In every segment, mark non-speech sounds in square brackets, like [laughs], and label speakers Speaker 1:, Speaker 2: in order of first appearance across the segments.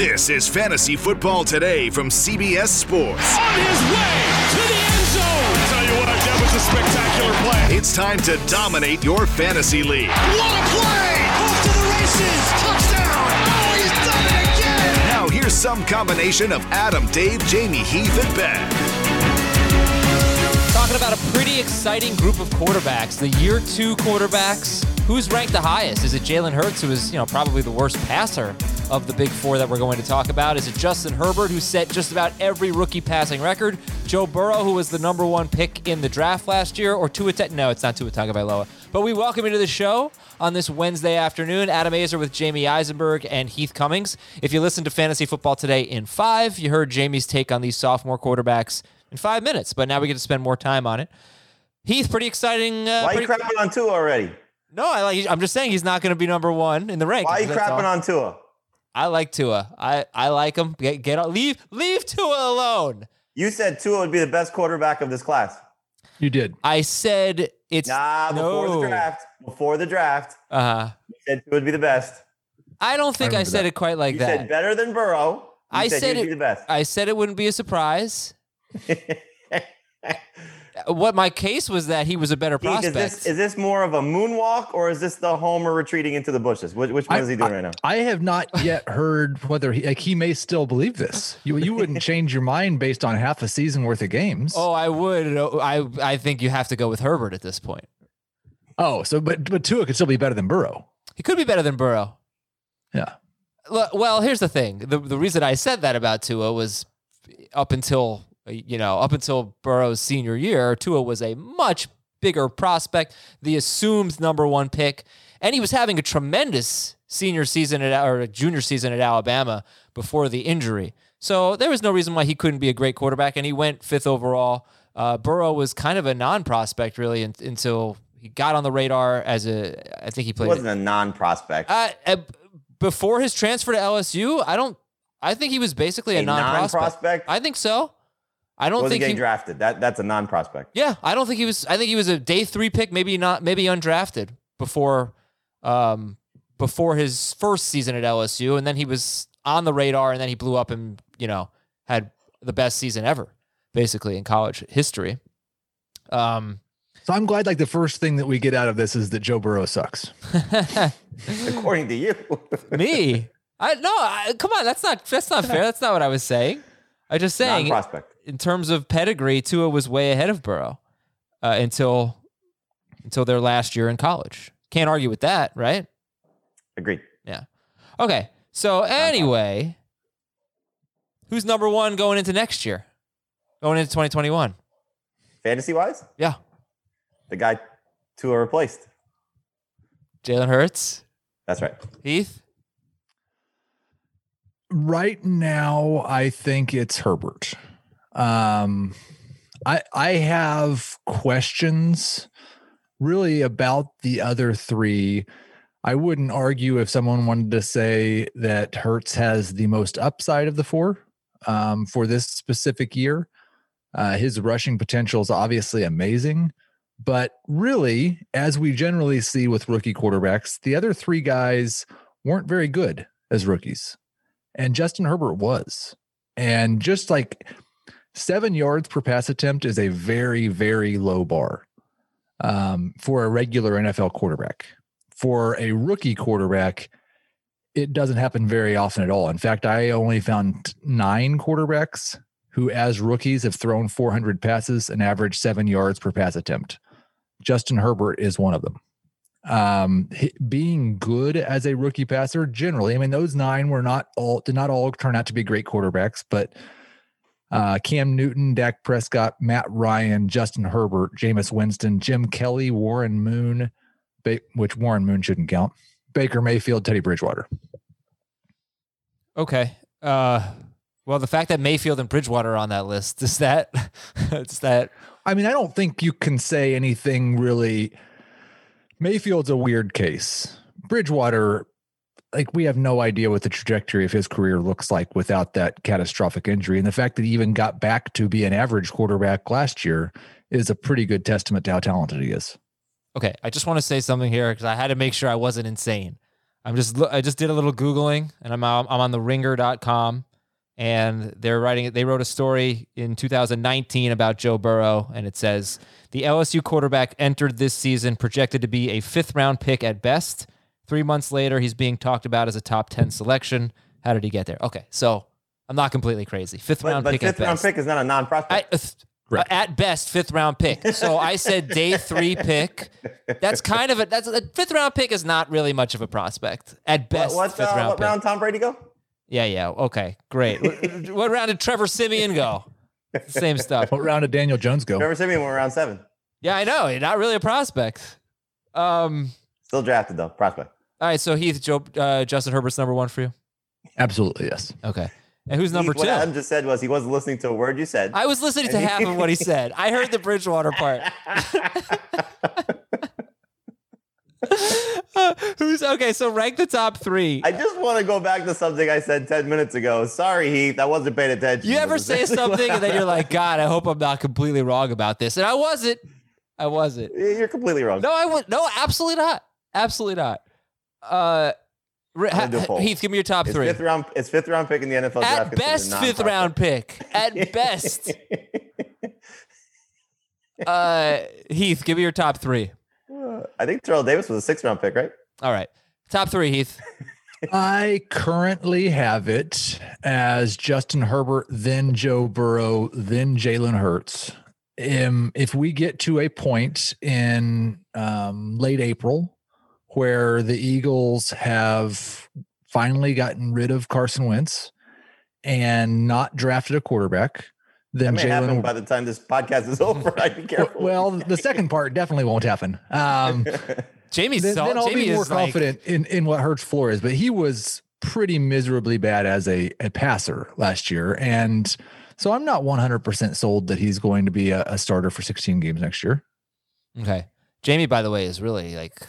Speaker 1: This is Fantasy Football Today from CBS Sports.
Speaker 2: On his way to the end zone.
Speaker 3: I tell you what, that was a spectacular play.
Speaker 1: It's time to dominate your fantasy league.
Speaker 2: What a play! Off to the races. Touchdown. Oh, he's done it again.
Speaker 1: Now, here's some combination of Adam, Dave, Jamey, Heath, and Ben.
Speaker 4: Talking about a pretty exciting group of quarterbacks. The year two quarterbacks. Who's ranked the highest? Is it Jalen Hurts, who is, you know, probably the worst passer of the big four that we're going to talk about? Is it Justin Herbert, who set just about every rookie passing record? Joe Burrow, who was the number one pick in the draft last year? Or Tua Te- No, it's not Tua Tagovailoa. But we welcome you to the show on this Wednesday afternoon. Adam Aizer with Jamey Eisenberg and Heath Cummings. If you listened to Fantasy Football today in five, you heard Jamey's take on these sophomore quarterbacks in five minutes, but now we get to spend more time on it. Heath, pretty exciting. Uh,
Speaker 5: Why are you
Speaker 4: pretty-
Speaker 5: crapping on Tua already?
Speaker 4: no, I like. I'm just saying he's not going to be number one in the rankings.
Speaker 5: Why are you crapping
Speaker 4: all.
Speaker 5: on Tua?
Speaker 4: I like Tua. I I like him. Get get leave leave Tua alone.
Speaker 5: You said Tua would be the best quarterback of this class.
Speaker 6: You did.
Speaker 4: I said it's
Speaker 5: Nah, before
Speaker 4: no.
Speaker 5: the draft. Before the draft,
Speaker 4: Uh,
Speaker 5: you said Tua would be the best.
Speaker 4: I don't think I,
Speaker 6: remember
Speaker 4: said
Speaker 6: that.
Speaker 4: it quite like
Speaker 5: You
Speaker 4: that.
Speaker 5: said better than Burrow. You
Speaker 4: I
Speaker 5: said,
Speaker 4: said it-
Speaker 5: be the best.
Speaker 4: I said it wouldn't be a surprise. [laughs] What my case was that he was a better
Speaker 5: Keith, is
Speaker 4: prospect.
Speaker 5: this is this more of a moonwalk or is this the Homer retreating into the bushes? Which, which one
Speaker 6: I-
Speaker 5: is he doing
Speaker 6: I,
Speaker 5: right now?
Speaker 6: I have not yet heard whether he like he may still believe this. You you wouldn't [laughs] change your mind based on half a season worth of games.
Speaker 4: oh, I would. I I think you have to go with Herbert at this point.
Speaker 6: Oh, so but but Tua could still be better than Burrow.
Speaker 4: He could be better than Burrow.
Speaker 6: Yeah.
Speaker 4: Well, here's the thing. The the reason I said that about Tua was up until you know, up until Burrow's senior year, Tua was a much bigger prospect, the assumed number 1 pick, and he was having a tremendous senior season at or a junior season at Alabama before the injury. So there was no reason why he couldn't be a great quarterback and he went 5th overall. Uh, Burrow was kind of a non-prospect really un- until he got on the radar as a I think he played.
Speaker 5: He wasn't a non-prospect.
Speaker 4: uh, uh, before his transfer to LSU, I don't. I think he was basically a,
Speaker 5: A
Speaker 4: non-prospect.
Speaker 5: non-prospect?
Speaker 4: I think so. I don't
Speaker 5: wasn't
Speaker 4: think
Speaker 5: getting
Speaker 4: he.
Speaker 5: drafted. That that's a non-prospect.
Speaker 4: yeah, I don't think he was. I think he was a day three pick, maybe not, maybe undrafted before, um, before his first season at LSU, and then he was on the radar, and then he blew up and you know had the best season ever, basically in college history. Um,
Speaker 6: So I'm glad like the first thing that we get out of this is that Joe Burrow sucks. [laughs]
Speaker 5: According to you. [laughs]
Speaker 4: me, I no, I, come on, that's not that's not fair. That's not what I was saying. I just saying
Speaker 5: non-prospect.
Speaker 4: In terms of pedigree, Tua was way ahead of Burrow uh, until until their last year in college. Can't argue with that, right?
Speaker 5: Agreed. Yeah.
Speaker 4: Okay. So anyway, who's number one going into next year? Going into 2021?
Speaker 5: Fantasy-wise,
Speaker 4: Yeah.
Speaker 5: the guy Tua replaced.
Speaker 4: Jalen Hurts,
Speaker 5: That's right.
Speaker 4: Heath.
Speaker 6: Right now, I think it's Herbert. Um, I I have questions really about the other three. I wouldn't argue if someone wanted to say that Hurts has the most upside of the four um, for this specific year. Uh, his rushing potential is obviously amazing, but really, as we generally see with rookie quarterbacks, the other three guys weren't very good as rookies and Justin Herbert was. And just like seven yards per pass attempt is a very, very low bar um, for a regular NFL quarterback. For a rookie quarterback, it doesn't happen very often at all. In fact, I only found nine quarterbacks who, as rookies, have thrown 400 passes and averaged seven yards per pass attempt. Justin Herbert is one of them um being good as a rookie passer generally i mean those nine were not all did not all turn out to be great quarterbacks but uh cam newton dak prescott matt ryan justin herbert Jameis winston jim kelly warren moon ba- which warren moon shouldn't count baker mayfield teddy bridgewater
Speaker 4: Okay. Uh, well, the fact that Mayfield and Bridgewater are on that list is that [laughs] it's that
Speaker 6: I mean, I don't think you can say anything really. Mayfield's a weird case. Bridgewater, like, we have no idea what the trajectory of his career looks like without that catastrophic injury. And the fact that he even got back to be an average quarterback last year is a pretty good testament to how talented he is.
Speaker 4: Okay, I just want to say something here because I had to make sure I wasn't insane. I'm just I just did a little googling, and I'm I'm on the Ringer.com, and they're writing. They wrote a story in 2019 about Joe Burrow, and it says the LSU quarterback entered this season projected to be a fifth round pick at best. Three months later, he's being talked about as a top 10 selection. How did he get there? Okay, so I'm not completely crazy. Fifth
Speaker 5: But,
Speaker 4: round
Speaker 5: but
Speaker 4: pick
Speaker 5: fifth
Speaker 4: at
Speaker 5: round
Speaker 4: best.
Speaker 5: pick is not a non-prospect.
Speaker 4: I, uh, th- uh, at best, fifth round pick. [laughs] So I said day three pick. That's kind of a that's a fifth round pick is not really much of a prospect. At best,
Speaker 5: what,
Speaker 4: fifth
Speaker 5: uh,
Speaker 4: round
Speaker 5: what
Speaker 4: pick.
Speaker 5: round Tom Brady go?
Speaker 4: Yeah, yeah. Okay, great. what, what round did Trevor Siemian go? Same stuff.
Speaker 6: What round did Daniel Jones go?
Speaker 5: Trevor Siemian went round seven.
Speaker 4: Yeah, I know. Not really a prospect. Um.
Speaker 5: Still drafted though, prospect.
Speaker 4: All right. So Heath, Joe, uh, Justin Herbert's number one for you.
Speaker 6: Absolutely, yes.
Speaker 4: Okay. And who's number
Speaker 5: Heath,
Speaker 4: two?
Speaker 5: What Adam just said was he wasn't listening to a word you said.
Speaker 4: I was listening to half of what he said. I heard the Bridgewater part. Uh, [laughs] who's okay? So rank the top three.
Speaker 5: I just want to go back to something I said 10 minutes ago. Sorry, Heath. I wasn't paying attention.
Speaker 4: You ever say something and then you're like, God, I hope I'm not completely wrong about this. And I wasn't. I wasn't.
Speaker 5: You're completely wrong.
Speaker 4: No, I would. No, absolutely not. Absolutely not. Uh, Ri-
Speaker 5: gonna do a
Speaker 4: ha- Heath, give me your top
Speaker 5: It's
Speaker 4: three.
Speaker 5: fifth round. It's fifth round pick in the NFL draft.
Speaker 4: At
Speaker 5: considered
Speaker 4: best, fifth round pick. At best. [laughs] Uh, Heath, give me your top three.
Speaker 5: I think Terrell Davis was a sixth round pick, right?
Speaker 4: All right. Top three, Heath. [laughs]
Speaker 6: I currently have it as Justin Herbert, then Joe Burrow, then Jalen Hurts. Um, if we get to a point in um, late April where the Eagles have finally gotten rid of Carson Wentz and not drafted a quarterback,
Speaker 5: That
Speaker 6: then
Speaker 5: may happen by the time this podcast is over. [laughs] I'd be careful.
Speaker 6: Well, the second part definitely won't happen. Um, [laughs]
Speaker 4: Jamey's
Speaker 6: then,
Speaker 4: so,
Speaker 6: then I'll
Speaker 4: Jamey
Speaker 6: be more
Speaker 4: is like,
Speaker 6: confident in, in what Hurts floor is. But he was pretty miserably bad as a, a passer last year. And so I'm not 100% sold that he's going to be a, a starter for 16 games next year.
Speaker 4: Okay. Jamey, by the way, is really like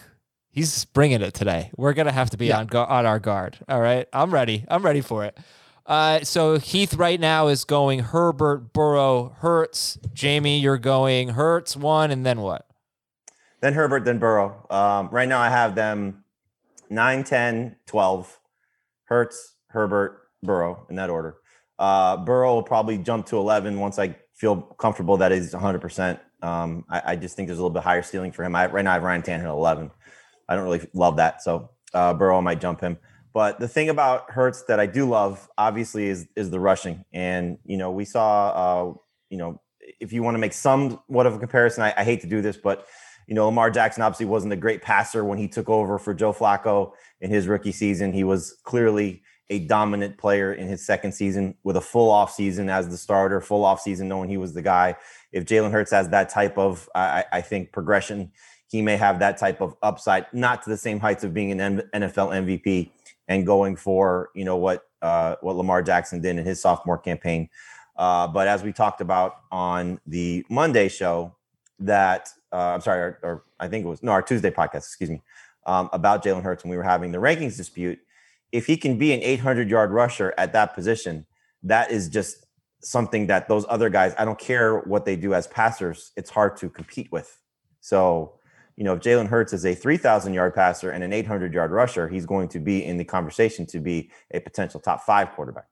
Speaker 4: he's bringing it today. We're gonna have to be
Speaker 6: Yeah.
Speaker 4: on gu- on our guard. All right, I'm ready. I'm ready for it. Uh, so Heath right now is going Herbert, Burrow, Hurts. Jamey, you're going Hurts one, and then what?
Speaker 5: then Herbert, then Burrow. Um, right now, I have them 9, 10, 12. Hurts, Herbert, Burrow in that order. Uh, Burrow will probably jump to 11 once I feel comfortable that he's 100%. Um, I, I just think there's a little bit higher ceiling for him. I, right now, I have Ryan Tannehill 11. I don't really love that. So uh, Burrow might jump him. But the thing about Hurts that I do love, obviously, is is the rushing. And you know, we saw, uh, you know, if you want to make somewhat of a comparison, I, I hate to do this, but you know, Lamar Jackson obviously wasn't a great passer when he took over for Joe Flacco in his rookie season. He was clearly a dominant player in his second season with a full off season as the starter, full off season knowing he was the guy. If Jalen Hurts has that type of, I, I think, progression, he may have that type of upside, not to the same heights of being an NFL MVP and going for you know what uh, what Lamar Jackson did in his sophomore campaign. Uh, but as we talked about on the Monday show, that uh, I'm sorry, or, or I think it was no our Tuesday podcast, excuse me, um, about Jalen Hurts when we were having the rankings dispute. If he can be an 800 yard rusher at that position, that is just something that those other guys. I don't care what they do as passers; it's hard to compete with. So you know, if Jalen Hurts is a 3,000 yard passer and an 800 yard rusher, he's going to be in the conversation to be a potential top five quarterback.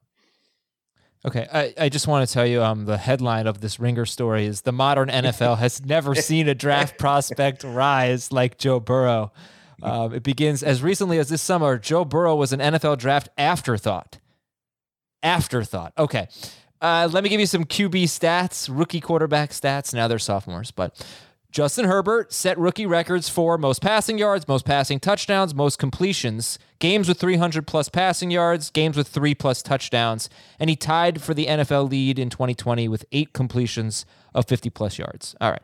Speaker 4: Okay, I, I just want to tell you, um, the headline of this Ringer story is the modern NFL has [laughs] never seen a draft prospect rise like Joe Burrow. Um, it begins as recently as this summer. Joe Burrow was an NFL draft afterthought. Afterthought. Okay, uh, let me give you some QB stats, rookie quarterback stats. Now they're sophomores, but Justin Herbert set rookie records for most passing yards, most passing touchdowns, most completions, games with 300 plus passing yards, games with three plus touchdowns, and he tied for the NFL lead in 2020 with eight completions of 50 plus yards. All right.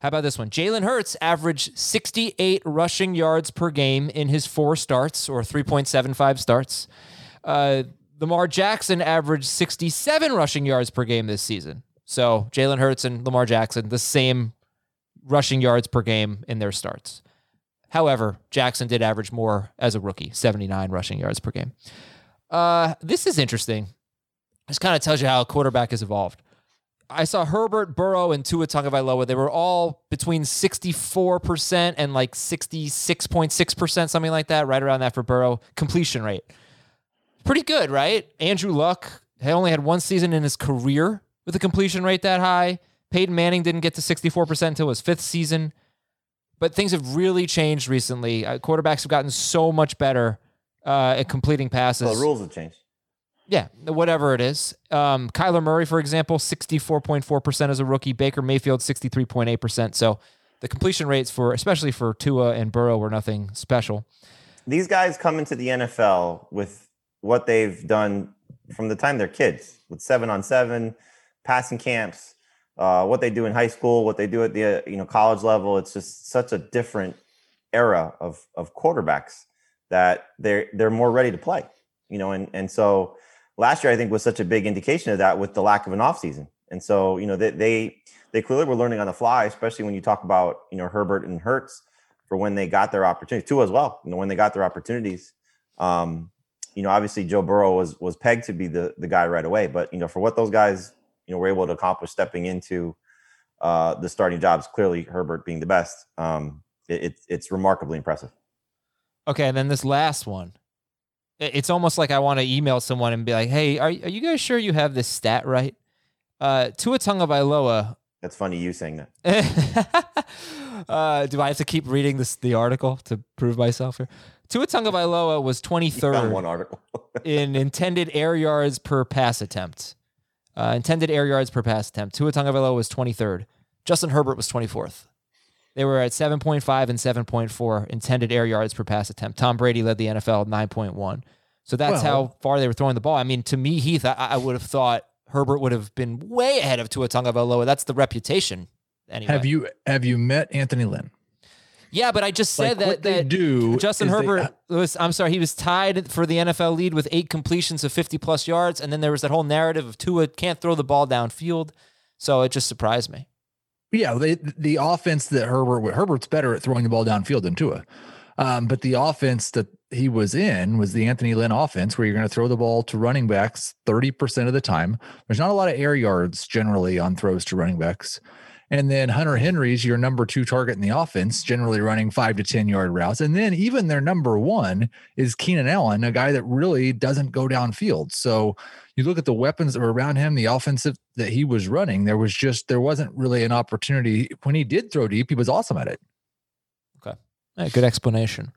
Speaker 4: How about this one? Jalen Hurts averaged 68 rushing yards per game in his four starts, or 3.75 starts. Uh, Lamar Jackson averaged 67 rushing yards per game this season. So Jalen Hurts and Lamar Jackson, the same rushing yards per game in their starts. However, Jackson did average more as a rookie, 79 rushing yards per game. Uh, this is interesting. This kind of tells you how a quarterback has evolved. I saw Herbert, Burrow, and Tua Tagovailoa. They were all between 64% and like 66.6%, something like that, right around that for Burrow. Completion rate. Pretty good, right? Andrew Luck had only had one season in his career with a completion rate that high. Peyton Manning didn't get to 64% until his fifth season. But things have really changed recently. Uh, quarterbacks have gotten so much better uh, at completing passes.
Speaker 5: Well, the rules have changed.
Speaker 4: Yeah, whatever it is. Um, Kyler Murray, for example, 64.4% as a rookie. Baker Mayfield, 63.8%. So the completion rates for, especially for Tua and Burrow, were nothing special.
Speaker 5: These guys come into the NFL with what they've done from the time they're kids, with seven on seven, passing camps, uh, what they do in high school, what they do at the uh, you know college level. It's just such a different era of of quarterbacks that they're they're more ready to play. You know, and and so last year I think was such a big indication of that with the lack of an offseason. And so, you know, they, they they clearly were learning on the fly, especially when you talk about, you know, Herbert and Hurts for when they got their opportunities, too as well. You know, when they got their opportunities. Um, you know, obviously Joe Burrow was was pegged to be the the guy right away, but you know, for what those guys, you know, were able to accomplish stepping into uh the starting jobs, clearly Herbert being the best, um, it, it it's remarkably impressive.
Speaker 4: Okay, and then this last one it's almost like I want to email someone and be like, "Hey, are, are you guys sure you have this stat right?" Uh, Tua Tagovailoa.
Speaker 5: That's funny you saying that. [laughs]
Speaker 4: uh, do I have to keep reading this the article to prove myself here? Tua Tagovailoa was [laughs] 23rd
Speaker 5: one article [laughs]
Speaker 4: in intended air yards per pass attempt. Uh, intended air yards per pass attempt. Tua Tagovailoa was 23rd. Justin Herbert was 24th. They were at 7.5 and 7.4 intended air yards per pass attempt. Tom Brady led the NFL at 9.1. So that's well, how far they were throwing the ball. I mean, to me, Heath, I, I would have thought Herbert would have been way ahead of Tua Tagovailoa. That's the reputation. Anyway.
Speaker 6: Have you have you met Anthony Lynn?
Speaker 4: Yeah, but I just said
Speaker 6: like
Speaker 4: that, that
Speaker 6: do
Speaker 4: Justin Herbert they, was I'm sorry, he was tied for the NFL lead with eight completions of 50 plus yards, and then there was that whole narrative of Tua can't throw the ball downfield. So it just surprised me.
Speaker 6: Yeah, they, the offense that Herbert Herbert's better at throwing the ball downfield than Tua. Um, but the offense that he was in was the Anthony Lynn offense, where you're going to throw the ball to running backs 30% of the time. There's not a lot of air yards generally on throws to running backs. And then Hunter Henry's your number two target in the offense, generally running five to 10 yard routes. And then even their number one is Keenan Allen, a guy that really doesn't go downfield. So you look at the weapons that were around him, the offensive that he was running, there was just, there wasn't really an opportunity. When he did throw deep, he was awesome at it.
Speaker 4: Okay. Good explanation.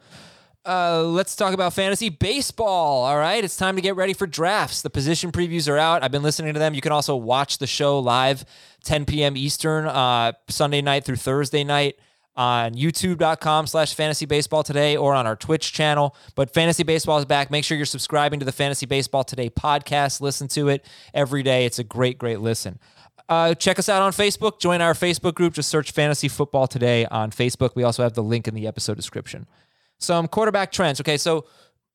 Speaker 4: Uh, let's talk about fantasy baseball. All right, it's time to get ready for drafts. The position previews are out. I've been listening to them. You can also watch the show live, 10 p.m. Eastern, uh, Sunday night through Thursday night on youtube.com slash fantasy baseball today or on our Twitch channel. But fantasy baseball is back. Make sure you're subscribing to the Fantasy Baseball Today podcast. Listen to it every day. It's a great, great listen. Uh, check us out on Facebook. Join our Facebook group. Just search Fantasy Football Today on Facebook. We also have the link in the episode description some quarterback trends. Okay, so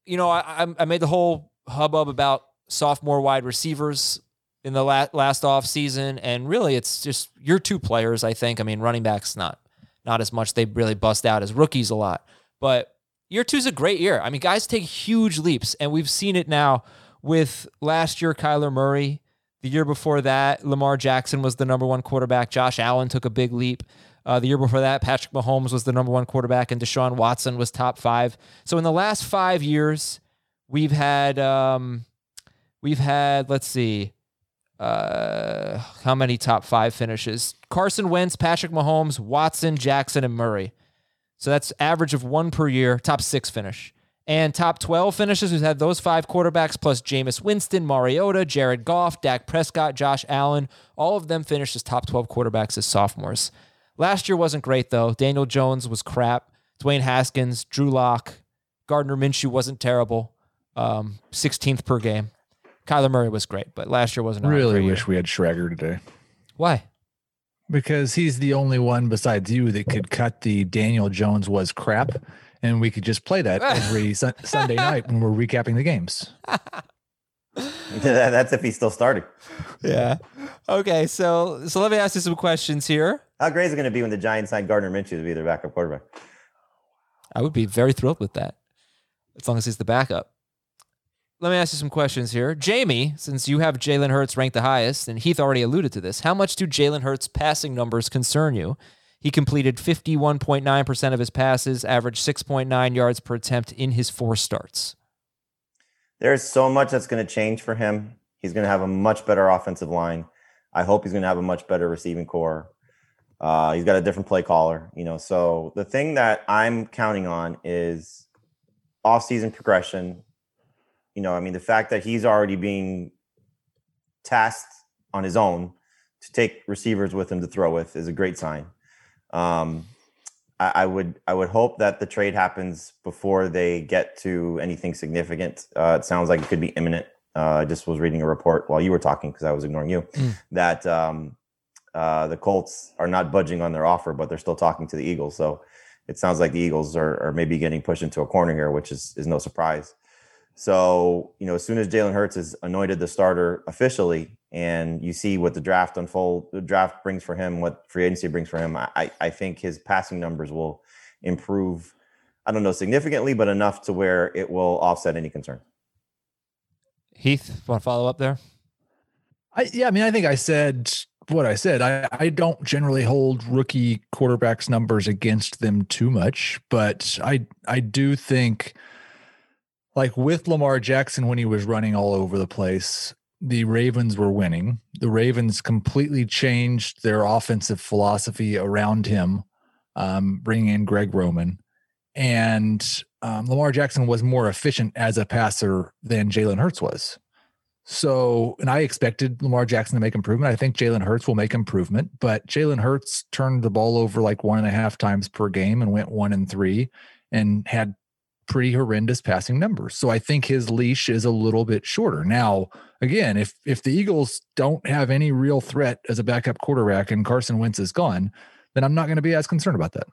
Speaker 4: you know I, I made the whole hubbub about sophomore wide receivers in the last last off season, and really it's just your two players. I think. I mean, running backs not not as much. They really bust out as rookies a lot, but year two is a great year. I mean, guys take huge leaps, and we've seen it now with last year Kyler Murray. The year before that, Lamar Jackson was the number one quarterback. Josh Allen took a big leap. Uh, the year before that, Patrick Mahomes was the number one quarterback, and Deshaun Watson was top five. So in the last five years, we've had um, we've had let's see, uh, how many top five finishes? Carson Wentz, Patrick Mahomes, Watson, Jackson, and Murray. So that's average of one per year. Top six finish. And top 12 finishes, we've had those five quarterbacks plus Jameis Winston, Mariota, Jared Goff, Dak Prescott, Josh Allen. All of them finished as top 12 quarterbacks as sophomores. Last year wasn't great though. Daniel Jones was crap. Dwayne Haskins, Drew Lock, Gardner Minshew wasn't terrible. Um, 16th per game. Kyler Murray was great, but last year wasn't.
Speaker 6: Really wish year. we had Schrager today.
Speaker 4: Why?
Speaker 6: Because he's the only one besides you that could cut the Daniel Jones was crap, and we could just play that [laughs] every su- Sunday night when we're recapping the games. [laughs]
Speaker 5: That's if he's still starting.
Speaker 4: Yeah. Okay, so so let me ask you some questions here.
Speaker 5: How great is it going to be when the Giants sign Gardner Minshew to be their backup quarterback?
Speaker 4: I would be very thrilled with that, as long as he's the backup. let me ask you some questions here. Jamie, since you have Jalen Hurts ranked the highest, and Heath already alluded to this, how much do Jalen Hurts' passing numbers concern you? He completed 51.9% of his passes, averaged 6.9 yards per attempt in his four starts.
Speaker 5: There's so much that's going to change for him. He's going to have a much better offensive line. I hope he's going to have a much better receiving corps. Uh, he's got a different play caller, you know. So the thing that I'm counting on is off-season progression. You know, I mean, the fact that he's already being tasked on his own to take receivers with him to throw with is a great sign. Um, I, I would I would hope that the trade happens before they get to anything significant. Uh, it sounds like it could be imminent. Uh, I just was reading a report while you were talking because I was ignoring you
Speaker 4: Mm.
Speaker 5: that um, uh, the Colts are not budging on their offer, but they're still talking to the Eagles. So it sounds like the Eagles are, are maybe getting pushed into a corner here, which is is no surprise. So you know, as soon as Jalen Hurts is anointed the starter officially, and you see what the draft unfold, the draft brings for him, what free agency brings for him, I I think his passing numbers will improve. I don't know significantly, but enough to where it will offset any concern.
Speaker 4: Heath, want to follow up there?
Speaker 6: I yeah, I mean, I think I said what I said. I, I don't generally hold rookie quarterbacks numbers against them too much, but I I do think like with Lamar Jackson when he was running all over the place, the Ravens were winning. The Ravens completely changed their offensive philosophy around him, um, bringing in Greg Roman. And um, Lamar Jackson was more efficient as a passer than Jalen Hurts was. So, and I expected Lamar Jackson to make improvement. I think Jalen Hurts will make improvement, but Jalen Hurts turned the ball over like one and a half times per game and went one and three and had pretty horrendous passing numbers. So I think his leash is a little bit shorter. Now, again, if if the Eagles don't have any real threat as a backup quarterback and Carson Wentz is gone, then I'm not going to be as concerned about that.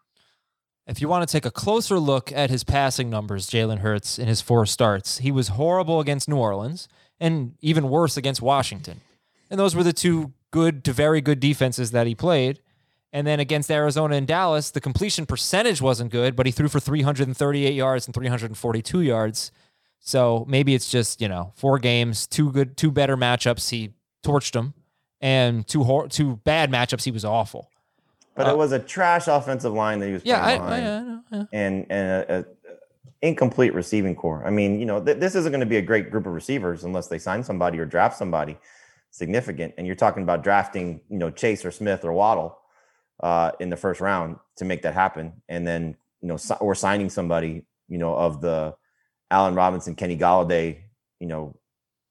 Speaker 4: If you want to take a closer look at his passing numbers, Jalen Hurts in his four starts, he was horrible against New Orleans and even worse against Washington. And those were the two good to very good defenses that he played. And then against Arizona and Dallas, the completion percentage wasn't good, but he threw for 338 yards and 342 yards. So maybe it's just, you know, four games, two good, two better matchups. He torched them, and two hor- two bad matchups. He was awful.
Speaker 5: But
Speaker 4: Uh,
Speaker 5: it was a trash offensive line that he was
Speaker 4: Yeah, I,
Speaker 5: playing
Speaker 4: I,
Speaker 5: behind.
Speaker 4: I know. Yeah.
Speaker 5: and and a, a incomplete receiving corps. I mean, you know, th- this isn't going to be a great group of receivers unless they sign somebody or draft somebody significant. And you're talking about drafting, you know, Chase or Smith or Waddle uh, in the first round to make that happen, and then you know, or signing somebody, you know, of the Allen Robinson, Kenny Golladay, you know,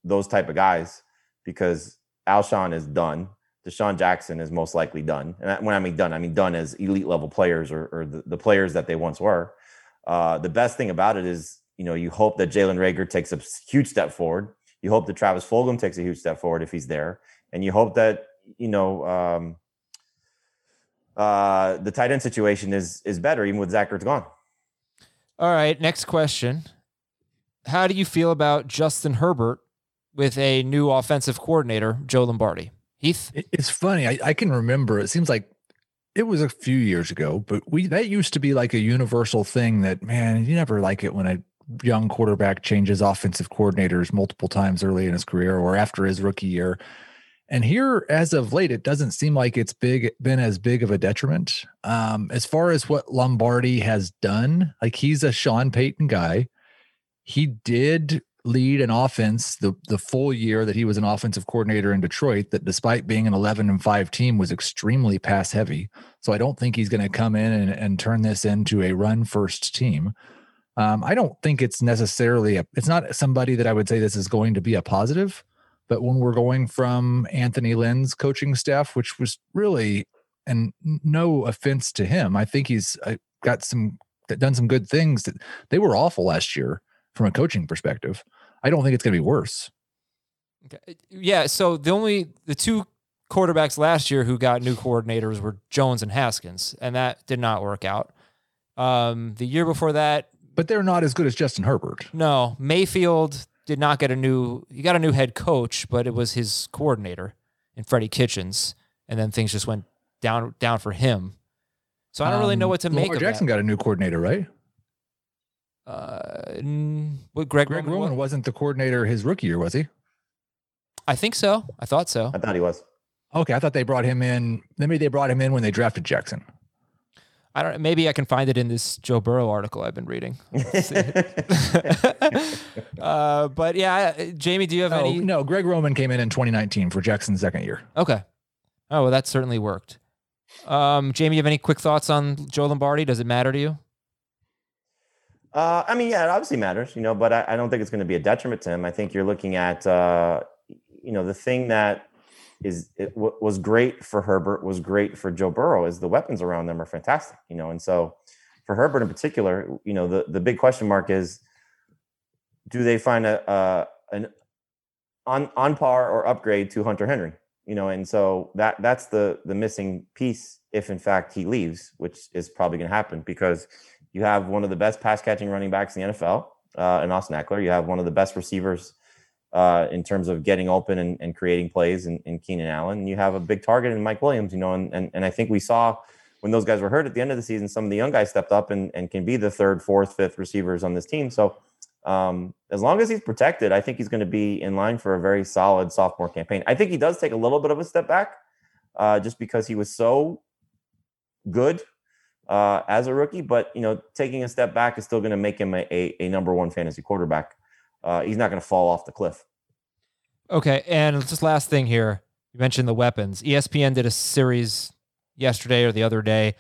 Speaker 5: those type of guys, because Alshon is done. DeSean Jackson is most likely done. And when I mean done, I mean done as elite level players or, or the, the players that they once were. Uh, the best thing about it is, you know, you hope that Jalen Reagor takes a huge step forward. You hope that Travis Fulgham takes a huge step forward if he's there, and you hope that you know um, uh, the tight end situation is is better even with Zach Ertz gone.
Speaker 4: All right, next question. How do you feel about Justin Herbert with a new offensive coordinator, Joe Lombardi? Heath?
Speaker 6: It's funny. I, I can remember. It seems like it was a few years ago, but we that used to be like a universal thing that man, you never like it when a young quarterback changes offensive coordinators multiple times early in his career or after his rookie year. And here, as of late, it doesn't seem like it's big been as big of a detriment. Um, as far as what Lombardi has done, like he's a Sean Payton guy. He did lead an offense the the full year that he was an offensive coordinator in Detroit that despite being an 11 and 5 team was extremely pass heavy. So I don't think he's going to come in and, and turn this into a run first team. Um, I don't think it's necessarily a, it's not somebody that I would say this is going to be a positive, but when we're going from Anthony Lynn's coaching staff, which was really, and no offense to him, I think he's got some done some good things. That they were awful last year from a coaching perspective. I don't think it's going to be worse.
Speaker 4: Okay. Yeah, so the only the two quarterbacks last year who got new coordinators were Jones and Haskins, and that did not work out. Um, the year before that,
Speaker 6: But they're not as good as Justin Herbert.
Speaker 4: no, Mayfield did not get a new he got a new head coach, but it was his coordinator in Freddie Kitchens, and then things just went down down for him. So I don't really know
Speaker 6: Um,
Speaker 4: what to
Speaker 6: Lamar
Speaker 4: make of
Speaker 6: Jackson got a new coordinator, right?
Speaker 4: Uh, what Greg,
Speaker 6: Greg
Speaker 4: Roman?
Speaker 6: Roman wasn't the coordinator his rookie year, was he?
Speaker 4: I think so. I thought so.
Speaker 5: I thought he was.
Speaker 6: Okay, I thought they brought him in. Maybe they brought him in when they drafted Jackson.
Speaker 4: I don't. Maybe I can find it in this Joe Burrow article I've been reading. [laughs] [laughs] uh, but yeah, uh, Jamey, do you have
Speaker 6: Oh
Speaker 4: any?
Speaker 6: no, Greg Roman came in in 2019 for Jackson's second year.
Speaker 4: Okay. Oh well, that certainly worked. Um, Jamey, you have any quick thoughts on Joe Lombardi? Does it matter to you?
Speaker 5: Uh, I mean, yeah, it obviously matters, you know, but I, I don't think it's going to be a detriment to him. I think you're looking at, uh, you know, the thing that is it w- was great for Herbert was great for Joe Burrow is the weapons around them are fantastic, you know, and so for Herbert in particular, you know, the the big question mark is, do they find a uh, an on on par or upgrade to Hunter Henry? You know, and so that that's the the missing piece if in fact he leaves, which is probably going to happen because you have one of the best pass catching running backs in the NFL uh, in Austin Ekeler. You have one of the best receivers uh, in terms of getting open and, and creating plays in, in Keenan Allen. You have a big target in Mike Williams, you know, and, and, and I think we saw when those guys were hurt at the end of the season, some of the young guys stepped up and, and can be the third, fourth, fifth receivers on this team. So um, as long as he's protected, I think he's going to be in line for a very solid sophomore campaign. I think he does take a little bit of a step back uh, just because he was so good uh, as a rookie, but you know, taking a step back is still going to make him a, a, a, number one fantasy quarterback. Uh, he's not going to fall off the cliff.
Speaker 4: Okay, and just last thing here, you mentioned the weapons. ESPN did a series yesterday or the other day.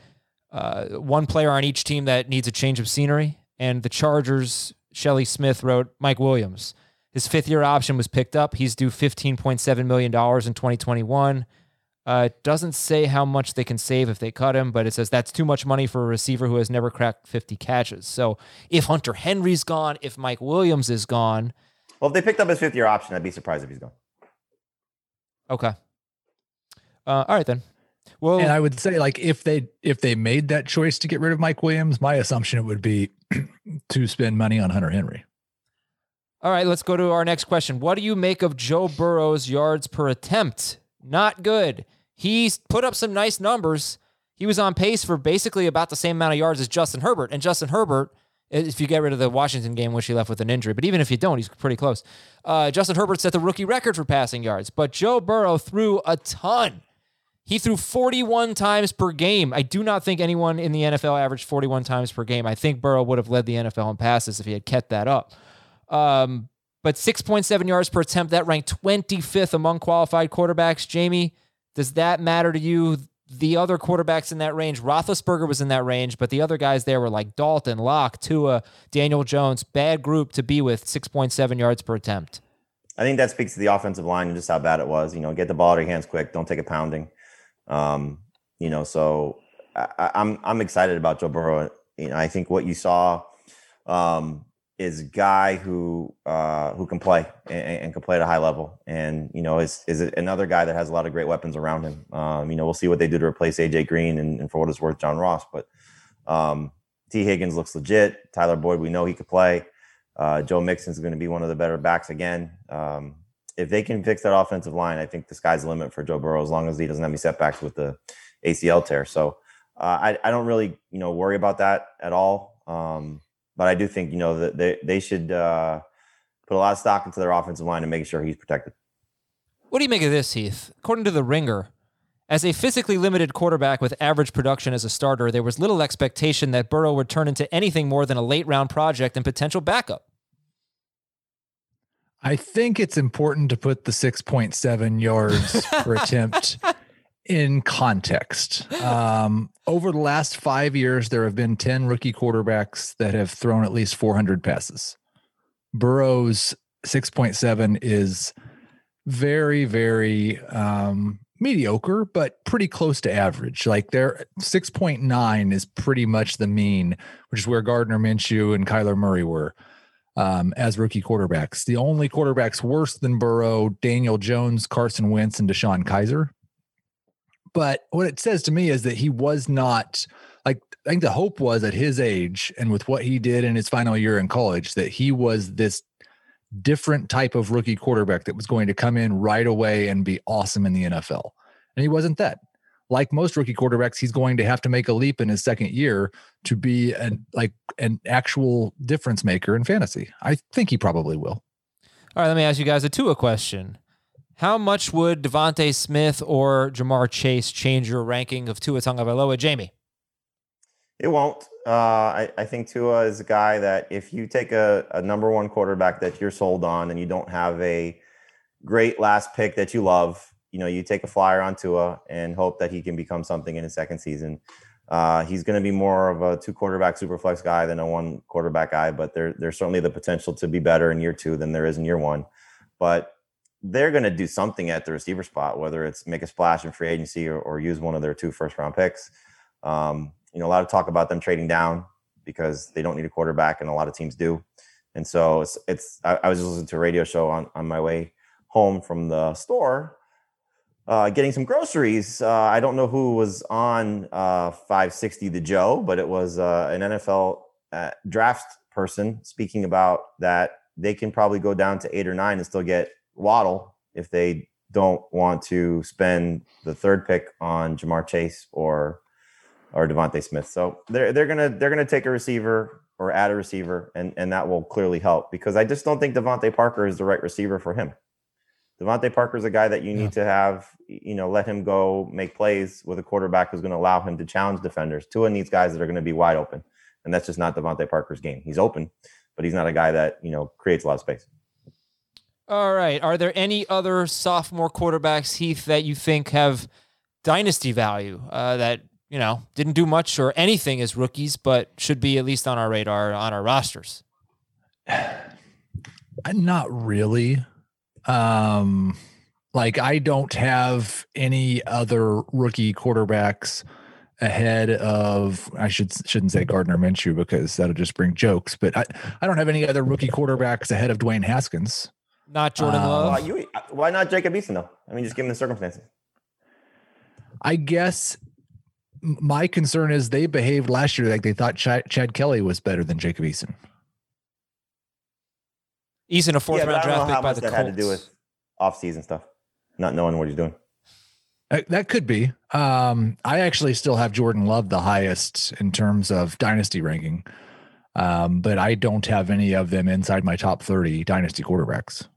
Speaker 4: Uh, one player on each team that needs a change of scenery, and the Chargers. Shelly Smith wrote Mike Williams. His fifth year option was picked up. He's due $15.7 million in 2021. Uh, it doesn't say how much they can save if they cut him, but it says that's too much money for a receiver who has never cracked 50 catches. So if Hunter Henry's gone, if Mike Williams is gone.
Speaker 5: Well, if they picked up his fifth year option, I'd be surprised if he's gone.
Speaker 4: Okay. Uh, all right then. Well,
Speaker 6: and I would say like if they if they made that choice to get rid of Mike Williams, my assumption it would be [clears throat] to spend money on Hunter Henry.
Speaker 4: All right, let's go to our next question. What do you make of Joe Burrow's yards per attempt? Not good. He's put up some nice numbers. He was on pace for basically about the same amount of yards as Justin Herbert. And Justin Herbert, if you get rid of the Washington game, which he left with an injury, but even if you don't, he's pretty close. Uh, Justin Herbert set the rookie record for passing yards, but Joe Burrow threw a ton. He threw 41 times per game. I do not think anyone in the NFL averaged 41 times per game. I think Burrow would have led the NFL in passes if he had kept that up. Um, but 6.7 yards per attempt, that ranked 25th among qualified quarterbacks. Jamey, does that matter to you? The other quarterbacks in that range, Roethlisberger was in that range, but the other guys there were like Dalton, Lock, Tua, Daniel Jones. Bad group to be with, 6.7 yards per attempt.
Speaker 5: I think that speaks to the offensive line and just how bad it was. You know, get the ball out of your hands quick. Don't take a pounding. Um, you know, so I, I'm I'm excited about Joe Burrow. You know, I think what you saw um, is a guy who uh, who can play and, and, can play at a high level, and you know is is another guy that has a lot of great weapons around him. Um, you know, we'll see what they do to replace AJ Green and, and for what it's worth, John Ross. But um, Tee Higgins looks legit. Tyler Boyd, we know he could play. Uh, Joe Mixon is going to be one of the better backs again. Um, if they can fix that offensive line, I think the sky's the limit for Joe Burrow as long as he doesn't have any setbacks with the ACL tear. So uh, I, I don't really you know worry about that at all. Um, but I do think you know that they they should uh, put a lot of stock into their offensive line and make sure he's protected.
Speaker 4: What do you make of this, Heath? According to the Ringer, as a physically limited quarterback with average production as a starter, there was little expectation that Burrow would turn into anything more than a late round project and potential backup.
Speaker 6: I think it's important to put the 6.7 yards per attempt [laughs] in context. Um, over the last five years, there have been 10 rookie quarterbacks that have thrown at least 400 passes. Burrow's 6.7 is very, very um, mediocre, but pretty close to average. Like their 6.9 is pretty much the mean, which is where Gardner Minshew and Kyler Murray were um, as rookie quarterbacks. The only quarterbacks worse than Burrow, Daniel Jones, Carson Wentz, and DeShone Kizer. But what it says to me is that he was not like I think the hope was at his age and with what he did in his final year in college that he was this different type of rookie quarterback that was going to come in right away and be awesome in the NFL. And he wasn't that. like most rookie quarterbacks, he's going to have to make a leap in his second year to be an like an actual difference maker in fantasy. I think he probably will.
Speaker 4: All right, let me ask you guys a Tua question. How much would DeVonta Smith or Ja'Marr Chase change your ranking of Tua Tagovailoa, Jamey?
Speaker 5: It won't. Uh, I, I think Tua is a guy that if you take a, a number one quarterback that you're sold on and you don't have a great last pick that you love, you know, you take a flyer on Tua and hope that he can become something in his second season. Uh, he's going to be more of a two quarterback super flex guy than a one quarterback guy, but there, there's certainly the potential to be better in year two than there is in year one. But they're going to do something at the receiver spot, whether it's make a splash in free agency or, or use one of their two first round picks. Um, you know, a lot of talk about them trading down because they don't need a quarterback, and a lot of teams do. And so it's, it's I, I was just listening to a radio show on, on my way home from the store uh, getting some groceries. Uh, I don't know who was on uh, 560 the Joe, but it was uh, an NFL uh, draft person speaking about that they can probably go down to eight or nine and still get Waddle if they don't want to spend the third pick on Ja'Marr Chase or or DeVonta Smith. So they're they're gonna they're gonna take a receiver or add a receiver, and and that will clearly help because I just don't think DeVante Parker is the right receiver for him. DeVante Parker is a guy that you need to have, you know, let him go make plays with a quarterback who's going to allow him to challenge defenders. Tua needs guys that are going to be wide open, and that's just not DeVante Parker's game. He's open, but he's not a guy that you know creates a lot of space.
Speaker 4: All right. Are there any other sophomore quarterbacks, Heath, that you think have dynasty value uh, that you know didn't do much or anything as rookies, but should be at least on our radar on our rosters?
Speaker 6: Not really. Um, like I don't have any other rookie quarterbacks ahead of I should shouldn't say Gardner Minshew because that'll just bring jokes. But I, I don't have any other rookie quarterbacks ahead of Dwayne Haskins.
Speaker 4: Not Jordan
Speaker 6: Um,
Speaker 4: Love.
Speaker 5: Why, you, why not Jacob Eason though? I mean, just given the circumstances.
Speaker 6: I guess my concern is they behaved last year like they thought Chad, Chad Kelly was better than Jacob Eason.
Speaker 4: Eason, a fourth
Speaker 5: yeah,
Speaker 4: round draft pick by the
Speaker 5: that
Speaker 4: Colts.
Speaker 5: had to do with off-season stuff, not knowing what he's doing.
Speaker 6: Uh, That could be. Um, I actually still have Jordan Love the highest in terms of dynasty ranking, um, but I don't have any of them inside my top 30 dynasty quarterbacks.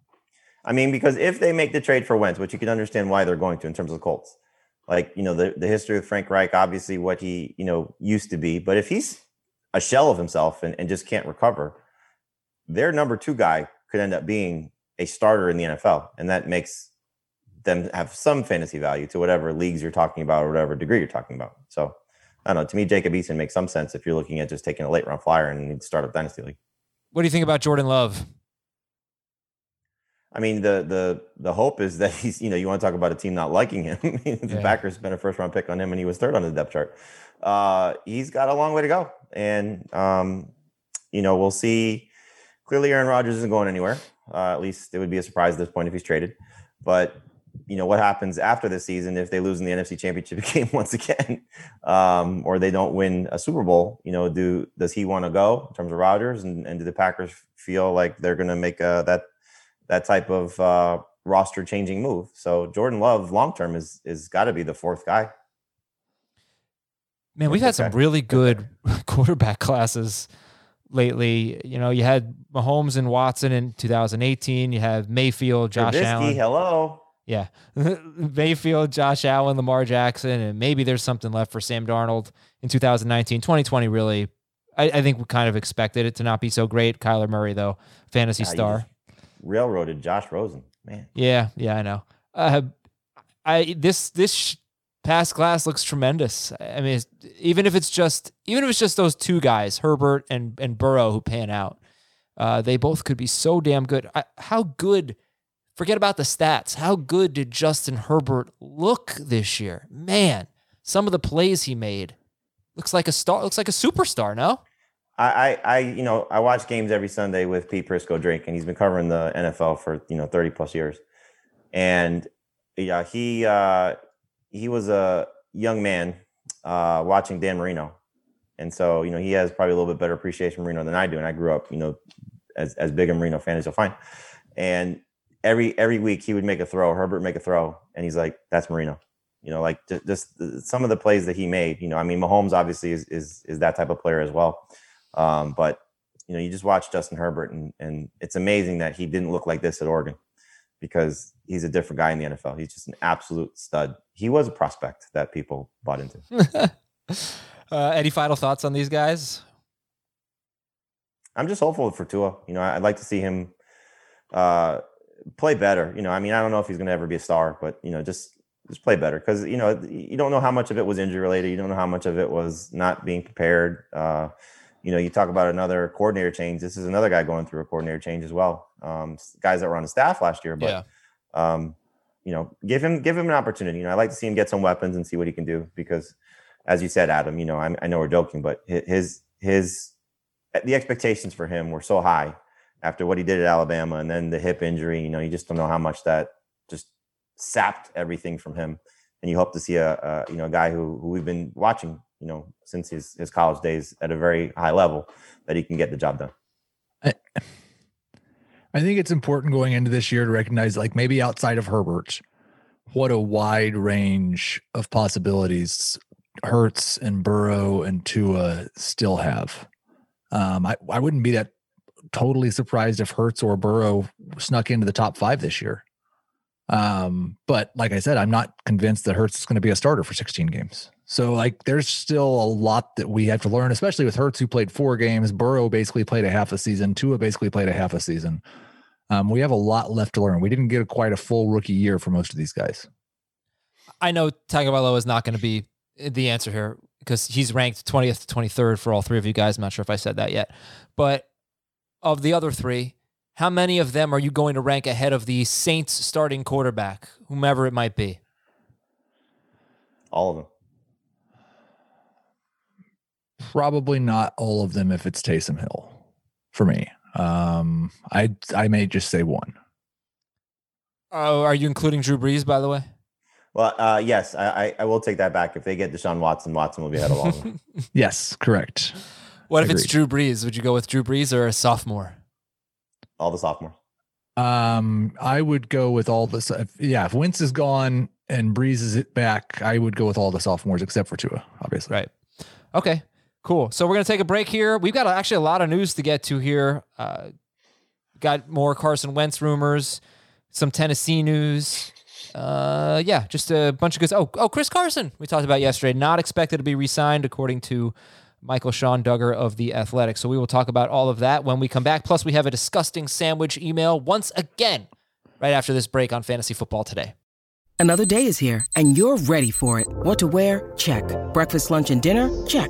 Speaker 5: I mean, because if they make the trade for Wentz, which you can understand why they're going to in terms of the Colts, like you know the the history of Frank Reich, obviously what he you know used to be, but if he's a shell of himself and, and just can't recover, their number two guy could end up being a starter in the NFL, and that makes them have some fantasy value to whatever leagues you're talking about or whatever degree you're talking about. So I don't know. To me, Jacob Eason makes some sense if you're looking at just taking a late round flyer and start a dynasty league.
Speaker 4: What do you think about Jordan Love?
Speaker 5: I mean, the the the hope is that [laughs] he's, you know, you want to talk about a team not liking him. [laughs] the
Speaker 4: Yeah.
Speaker 5: Packers spent a first round pick on him and he was third on the depth chart. Uh, he's got a long way to go. And, um, you know, we'll see. Clearly, Aaron Rodgers isn't going anywhere. Uh, at least it would be a surprise at this point if he's traded. But, you know, what happens after this season if they lose in the NFC Championship [laughs] game once again, um, or they don't win a Super Bowl? You know, do does he want to go in terms of Rodgers, and, and do the Packers feel like they're going to make uh, that that type of uh, roster changing move. So Jordan Love long term is is got to be the fourth guy.
Speaker 4: Man, we've had some really good [laughs] quarterback classes lately. You know, you had Mahomes and Watson in 2018. You have Mayfield, Josh
Speaker 5: Trubisky,
Speaker 4: Allen.
Speaker 5: hello.
Speaker 4: Yeah. [laughs] Mayfield, Josh Allen, Lamar Jackson, and maybe there's something left for Sam Darnold in 2019. 2020 really, I, I think we kind of expected it to not be so great. Kyler Murray, though, fantasy
Speaker 5: Ah, you
Speaker 4: star.
Speaker 5: Railroaded Josh Rosen, man.
Speaker 4: Yeah, yeah, I know. Uh, I this this past class looks tremendous. I mean, even if it's just even if it's just those two guys, Herbert and and Burrow, who pan out, uh, they both could be so damn good. I, how good? Forget about the stats. How good did Justin Herbert look this year? Man, some of the plays he made looks like a star. Looks like a superstar. No,
Speaker 5: I, I, you know, I watch games every Sunday with Pete Prisco Drake, and he's been covering the NFL for you know thirty plus years. And yeah, he uh, he was a young man uh, watching Dan Marino, and so you know he has probably a little bit better appreciation for Marino than I do. And I grew up, you know, as as big a Marino fan as you'll find. And every every week he would make a throw, Herbert make a throw, and he's like, "That's Marino." You know, like just, just some of the plays that he made. You know, I mean, Mahomes obviously is is, is that type of player as well. Um, but you know, you just watch Justin Herbert, and and it's amazing that he didn't look like this at Oregon because he's a different guy in the NFL. He's just an absolute stud. He was a prospect that people bought into. [laughs]
Speaker 4: uh, any final thoughts on these guys?
Speaker 5: I'm just hopeful for Tua. You know, I'd like to see him uh, play better. You know, I mean, I don't know if he's going to ever be a star, but you know, just just play better because you know you don't know how much of it was injury related. You don't know how much of it was not being prepared. Uh, you know, you talk about another coordinator change. This is another guy going through a coordinator change as well. Um, guys that were on the staff last year, but yeah. um, you know, give him give him an opportunity. You know, I like to see him get some weapons and see what he can do because, as you said, Adam, you know, I, I know we're joking, but his his the expectations for him were so high after what he did at Alabama and then the hip injury. You know, you just don't know how much that just sapped everything from him. And you hope to see a, a you know a guy who who we've been watching you know since his his college days at a very high level that he can get the job done.
Speaker 6: I, I think it's important going into this year to recognize like maybe outside of Herbert, what a wide range of possibilities Hurts and Burrow and Tua still have. Um, I, I wouldn't be that totally surprised if Hurts or Burrow snuck into the top five this year. Um, but like I said, I'm not convinced that Hurts is going to be a starter for 16 games. So like there's still a lot that we have to learn, especially with Hurts who played four games. Burrow basically played a half a season. Tua basically played a half a season. Um, we have a lot left to learn. We didn't get a, quite a full rookie year for most of these guys.
Speaker 4: I know Tagovailoa is not going to be the answer here because he's ranked 20th to 23rd for all three of you guys. I'm not sure if I said that yet. But of the other three, how many of them are you going to rank ahead of the Saints starting quarterback, whomever it might be?
Speaker 5: All of them.
Speaker 6: Probably not all of them if it's Taysom Hill for me. Um, I I may just say one.
Speaker 4: Oh, are you including Drew Brees, by the way?
Speaker 5: Well, uh, yes, I, I will take that back. If they get Deshaun Watson, Watson will be ahead of all [laughs]
Speaker 6: yes, correct.
Speaker 4: What Agreed. if it's Drew Brees? Would you go with Drew Brees or a sophomore?
Speaker 5: All the sophomores.
Speaker 6: Um, I would go with all the. Yeah, if Wince is gone and Brees is it back, I would go with all the sophomores except for Tua, obviously.
Speaker 4: Right. Okay. Cool. So we're gonna take a break here. We've got actually a lot of news to get to here. Uh, got more Carson Wentz rumors, some Tennessee news. Uh, yeah, just a bunch of good. Oh, oh, Chris Carson, we talked about yesterday, not expected to be re-signed according to Michael-Shawn Dugar of the Athletic. So we will talk about all of that when we come back. Plus, we have a disgusting sandwich email once again right after this break on fantasy football today.
Speaker 7: Another day is here, and you're ready for it. What to wear? Check. Breakfast, lunch, and dinner? Check.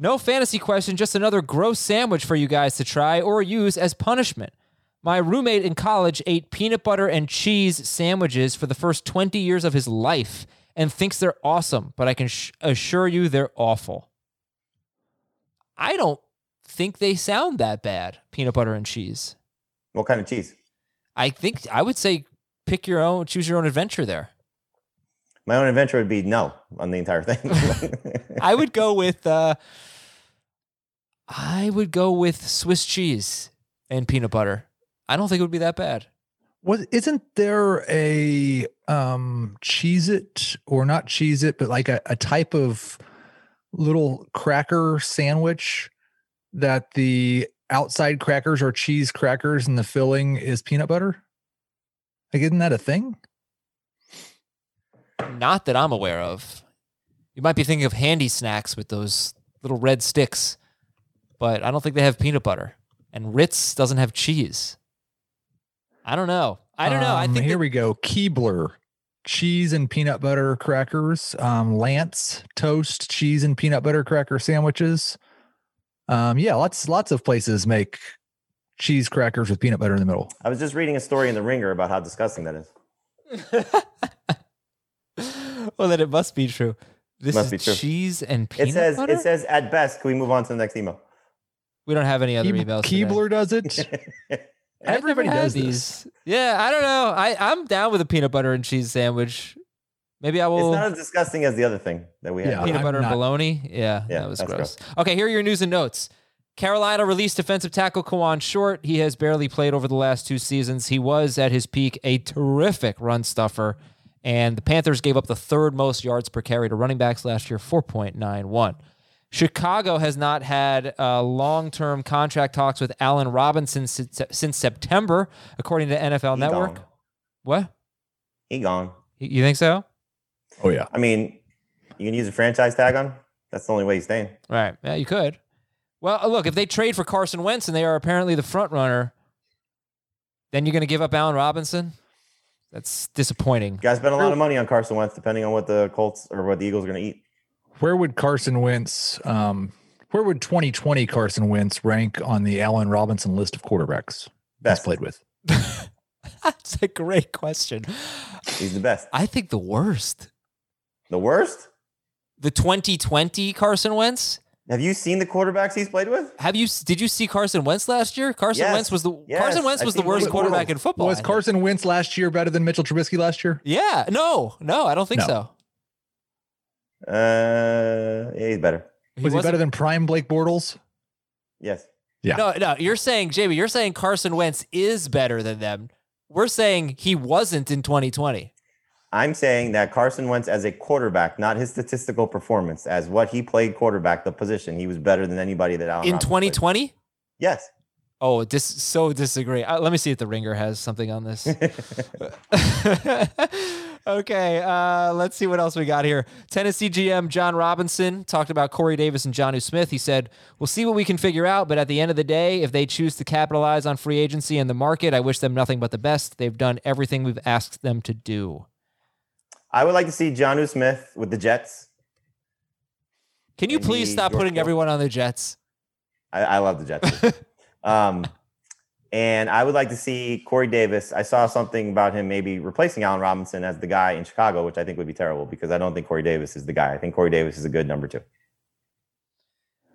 Speaker 4: No fantasy question, just another gross sandwich for you guys to try or use as punishment. My roommate in college ate peanut butter and cheese sandwiches for the first 20 years of his life and thinks they're awesome, but I can sh- assure you they're awful. I don't think they sound that bad, peanut butter and cheese.
Speaker 5: What kind of cheese?
Speaker 4: I think I would say pick your own, choose your own adventure there.
Speaker 5: My own adventure would be no on the entire thing. [laughs]
Speaker 4: I would go with uh I would go with Swiss cheese and peanut butter. I don't think it would be that bad.
Speaker 6: What isn't there a um cheese it or not cheese it, but like a, a type of little cracker sandwich that the outside crackers are cheese crackers and the filling is peanut butter? Like, isn't that a thing?
Speaker 4: Not that I'm aware of. You might be thinking of handy snacks with those little red sticks, but I don't think they have peanut butter. And Ritz doesn't have cheese. I don't know. I don't know. I
Speaker 6: um,
Speaker 4: think
Speaker 6: here
Speaker 4: that-
Speaker 6: we go. Keebler, cheese and peanut butter crackers. Um, Lance toast, cheese and peanut butter cracker sandwiches. Um, yeah, lots lots of places make cheese crackers with peanut butter in the middle.
Speaker 5: I was just reading a story in the Ringer about how disgusting that is. [laughs] [laughs]
Speaker 4: well, then it must be true. This
Speaker 5: Must
Speaker 4: is
Speaker 5: be true.
Speaker 4: cheese and peanut
Speaker 5: It says
Speaker 4: butter.
Speaker 5: it says at best. Can we move on to the next email?
Speaker 4: we don't have any other
Speaker 6: Keeb-
Speaker 4: emails. today.
Speaker 6: Keebler does it. [laughs] Everybody
Speaker 4: never had
Speaker 6: does this.
Speaker 4: these. Yeah, I don't know. I I'm down with a peanut butter and cheese sandwich. Maybe I will.
Speaker 5: It's not as disgusting as the other thing that we had.
Speaker 6: Yeah.
Speaker 4: peanut
Speaker 6: I'm
Speaker 4: butter
Speaker 6: not-
Speaker 4: and bologna. Yeah,
Speaker 5: Yeah,
Speaker 4: that was
Speaker 5: that's
Speaker 4: gross. Okay, here are your news and notes. Carolina released defensive tackle Kawann Short. He has barely played over the last two seasons. He was at his peak a terrific run stuffer, and the Panthers gave up the third most yards per carry to running backs last year, 4.91. Chicago has not had uh, long-term contract talks with Allen Robinson since, since September, according to NFL
Speaker 5: He
Speaker 4: Network.
Speaker 5: gone.
Speaker 4: What?
Speaker 5: He gone.
Speaker 4: You you think so?
Speaker 6: Oh yeah.
Speaker 5: I mean, you can use a franchise tag on. That's the only way he's staying.
Speaker 4: Right. Yeah, you could. Well, uh, look, if they trade for Carson Wentz and they are apparently the front runner, then you're going to give up Allen Robinson? That's disappointing.
Speaker 5: You guys spent a lot of money on Carson Wentz, depending on what the Colts or what the Eagles are going to eat.
Speaker 6: Where would Carson Wentz? Um, where would 2020 Carson Wentz rank on the Allen Robinson list of quarterbacks he's
Speaker 5: Best.
Speaker 6: played with? [laughs]
Speaker 4: That's a great question.
Speaker 5: He's the best.
Speaker 4: I think the worst.
Speaker 5: The worst?
Speaker 4: The 2020 Carson Wentz?
Speaker 5: Have you seen the quarterbacks he's played with?
Speaker 4: Have you did you see Carson Wentz last year? Carson
Speaker 5: Yes.
Speaker 4: Wentz was the
Speaker 5: Yes.
Speaker 4: Carson Wentz was the worst
Speaker 5: both
Speaker 4: quarterback
Speaker 5: worlds.
Speaker 4: in football.
Speaker 6: Was. Carson Wentz last year better than Mitchell Trubisky last year?
Speaker 4: Yeah, no, no, I don't think
Speaker 6: No.
Speaker 4: so.
Speaker 5: Uh, yeah, he's better.
Speaker 6: Was he
Speaker 4: wasn't-
Speaker 6: better than Prime Blake Bortles?
Speaker 5: Yes.
Speaker 6: Yeah.
Speaker 4: No, no, you're saying, JB, you're saying Carson Wentz is better than them. We're saying he wasn't in 2020.
Speaker 5: I'm saying that Carson Wentz as a quarterback, not his statistical performance, as what he played quarterback, the position, he was better than anybody that Allen
Speaker 4: In
Speaker 5: Robinson played.
Speaker 4: 2020?
Speaker 5: Yes.
Speaker 4: Oh, dis- so disagree. Uh, let me see if the Ringer has something on this. [laughs] [laughs] okay, uh, let's see what else we got here. Tennessee GM Jon Robinson talked about Corey Davis and Jonnu Smith. He said, We'll see what we can figure out, but at the end of the day, if they choose to capitalize on free agency and the market, I wish them nothing but the best. They've done everything we've asked them to do.
Speaker 5: I would like to see Jonnu Smith with the Jets.
Speaker 4: Can you please stop putting
Speaker 5: Yorkville.
Speaker 4: everyone on the Jets?
Speaker 5: I, I love the Jets. [laughs] um, and I would like to see Corey Davis. I saw something about him maybe replacing Allen Robinson as the guy in Chicago, which I think would be terrible because I don't think Corey Davis is the guy. I think Corey Davis is a good number two.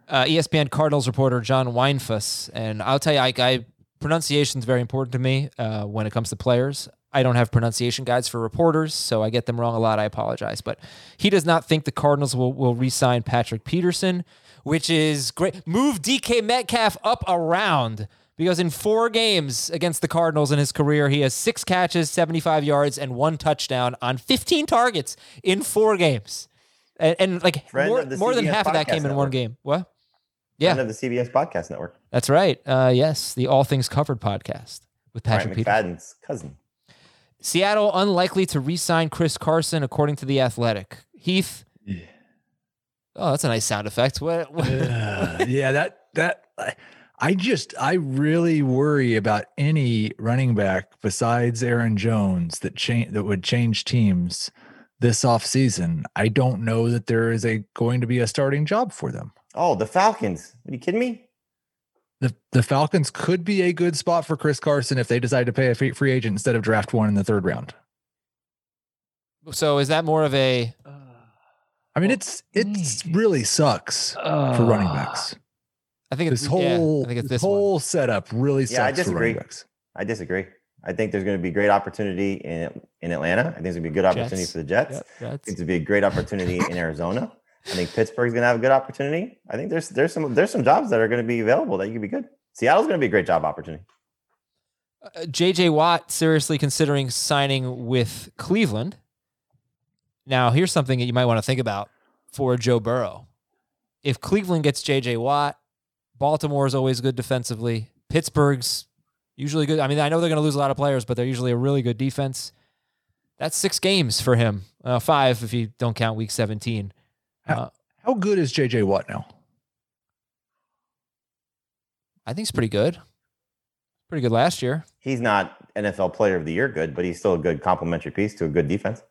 Speaker 4: uh, ESPN Cardinals reporter John Weinfuss, and I'll tell you, I, I pronunciation is very important to me uh, when it comes to players. I don't have pronunciation guides for reporters, so I get them wrong a lot. I apologize, but he does not think the Cardinals will will re-sign Patrick Peterson, which is great. Move DK Metcalf up around because in four games against the Cardinals in his career, he has six catches, 75 yards, and one touchdown on 15 targets in four games. And, and like
Speaker 5: Friend
Speaker 4: more, more than half of that came in one game. What?
Speaker 5: Friend
Speaker 4: Yeah,
Speaker 5: of the CBS Podcast Network.
Speaker 4: that's right. Uh, yes, the All Things Covered podcast with Patrick
Speaker 5: Bryant
Speaker 4: Peterson.
Speaker 5: McFadden's cousin.
Speaker 4: Seattle unlikely to re-sign Chris Carson, according to the Athletic. Heath. Oh, that's a nice sound effect. What? what-
Speaker 6: Uh, yeah, that that I- I just I really worry about any running back besides Aaron Jones that change that would change teams this offseason. I don't know that there is a going to be a starting job for them.
Speaker 5: Oh, the Falcons. Are you kidding me?
Speaker 6: The the Falcons could be a good spot for Chris Carson if they decide to pay a free, free agent instead of draft one in the third round.
Speaker 4: so is that more of a?
Speaker 6: I mean, it's it's really sucks for running backs.
Speaker 4: I think it's
Speaker 6: This whole
Speaker 4: yeah, I think it's
Speaker 6: this
Speaker 4: this one.
Speaker 6: whole setup really
Speaker 5: Yeah, I
Speaker 6: sucks for running
Speaker 5: disagree.
Speaker 6: backs.
Speaker 5: I disagree. I think there's going to be great opportunity in in Atlanta. I think there's going to be a good opportunity
Speaker 4: Jets.
Speaker 5: for the Jets.
Speaker 4: Yeah,
Speaker 5: I think there's going to be a great opportunity in Arizona. I think Pittsburgh's going to have a good opportunity. I think there's there's some there's some jobs that are going to be available that you could be good. Seattle's going to be a great job opportunity.
Speaker 4: Uh, JJ Watt seriously considering signing with Cleveland. Now, here's something that you might want to think about for Joe Burrow. If Cleveland gets JJ Watt, Baltimore is always good defensively. Pittsburgh's usually good. I mean, I know they're going to lose a lot of players, but they're usually a really good defense. That's six games for him. Uh, five if you don't count week 17. Uh,
Speaker 6: How good is JJ Watt now?
Speaker 4: I think it's pretty good. Pretty good last year.
Speaker 5: He's not NFL Player of the Year good, but he's still a good complementary piece to a good defense.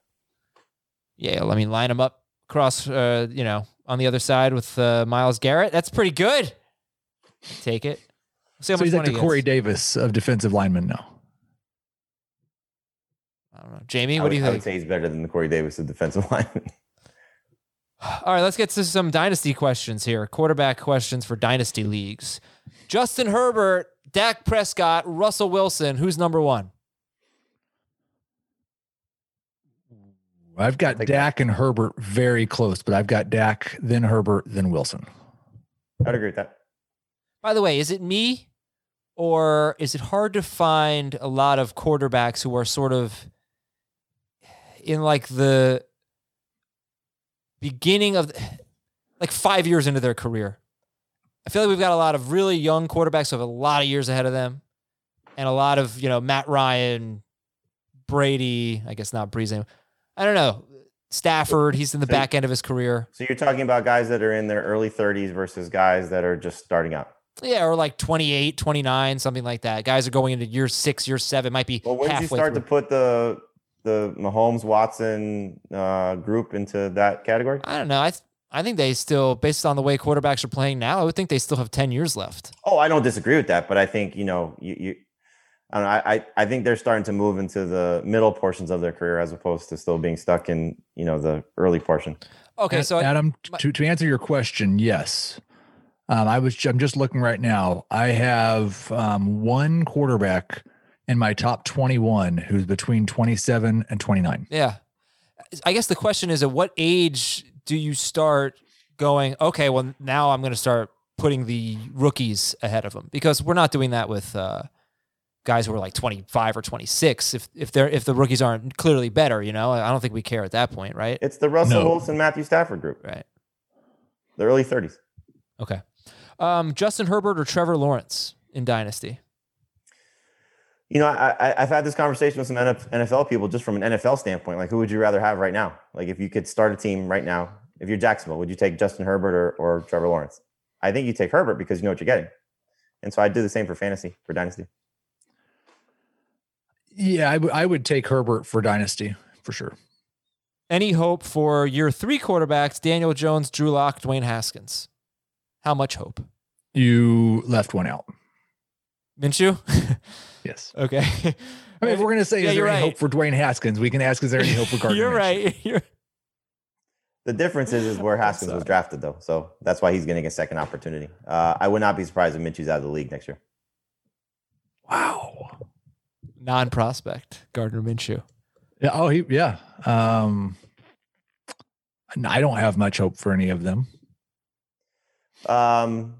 Speaker 4: Yeah, I mean, line him up across, uh, you know, on the other side with uh, Myles Garrett. That's pretty good. Take it. See how
Speaker 6: So
Speaker 4: much
Speaker 6: he's like
Speaker 4: money
Speaker 6: the Corey. Davis of defensive linemen now.
Speaker 4: I don't know.
Speaker 5: Jamey,
Speaker 4: what
Speaker 5: would,
Speaker 4: do you think?
Speaker 5: I would say he's better than the Corey Davis of defensive [laughs] lineman.
Speaker 4: All right, let's get to some dynasty questions here. Quarterback questions for dynasty leagues. Justin Herbert, Dak Prescott, Russell Wilson. Who's number one?
Speaker 6: I've got
Speaker 5: think-
Speaker 6: Dak and Herbert very close, but I've got Dak, then Herbert, then Wilson.
Speaker 5: I'd agree with that.
Speaker 4: By the way, is it me or is it hard to find a lot of quarterbacks who are sort of in like the beginning of like five years into their career? I feel like we've got a lot of really young quarterbacks who have a lot of years ahead of them and a lot of, you know, Matt Ryan, Brady, I guess not Brees. I don't know. Stafford, he's in the
Speaker 5: So-
Speaker 4: back end of his career.
Speaker 5: So you're talking about guys that are in their early 30s versus guys that are just starting out.
Speaker 4: Yeah, or like 28, 29, something like that. Guys are going into year six, year seven, might be
Speaker 5: Well, when did you start
Speaker 4: through.
Speaker 5: to put the the Mahomes Watson uh, group into that category?
Speaker 4: I don't know. I th- I think they still, based on the way quarterbacks are playing now, I would think they still have 10 years left.
Speaker 5: Oh, I don't disagree with that, but I think you know you. you I don't know. I, I I think they're starting to move into the middle portions of their career as opposed to still being stuck in you know the early portion.
Speaker 4: Okay,
Speaker 6: A-
Speaker 4: so I-
Speaker 6: Adam,
Speaker 4: my-
Speaker 6: to, to answer your question, yes. Um, I was I'm just looking right now. I have um, one quarterback in my top 21 who's between 27 and 29.
Speaker 4: yeah. I guess the question is at what age do you start going, okay, well, now I'm going to start putting the rookies ahead of them? Because we're not doing that with uh, guys who are like 25 or 26. If, if they're, if the rookies aren't clearly better, you know, I don't think we care at that point, right?
Speaker 5: It's the Russell
Speaker 6: No.
Speaker 5: Wilson Matthew Stafford group,
Speaker 4: Right.
Speaker 5: the early 30s.
Speaker 4: Okay. Um, Justin Herbert or Trevor Lawrence in Dynasty?
Speaker 5: You know, I, I, I've had this conversation with some NFL people just from an NFL standpoint. Like, who would you rather have right now? Like, if you could start a team right now, if you're Jacksonville, would you take Justin Herbert or, or Trevor Lawrence? I think you take Herbert because you know what you're getting. And so I'd do the same for fantasy, for dynasty.
Speaker 6: Yeah, I, w- I would take Herbert for dynasty for sure.
Speaker 4: Any hope for your three quarterbacks, Daniel Jones, Drew Lock, Dwayne Haskins? How much hope?
Speaker 6: You left one out.
Speaker 4: Minshew? [laughs]
Speaker 6: Yes.
Speaker 4: okay.
Speaker 6: I mean, if we're gonna say
Speaker 4: Yeah,
Speaker 6: is there any
Speaker 4: right.
Speaker 6: hope for Dwayne Haskins, we can ask is there any hope for [laughs] Gardner?
Speaker 4: You're
Speaker 6: Minshew?
Speaker 4: right. [laughs] You're,
Speaker 5: The difference is, is where Haskins was drafted, though. So that's why he's getting a second opportunity. Uh, I would not be surprised if Minshew's out of the league next year.
Speaker 6: Wow.
Speaker 4: non prospect, Gardner Minshew.
Speaker 6: Yeah. Oh, he. Yeah. Um. I don't have much hope for any of them.
Speaker 5: Um,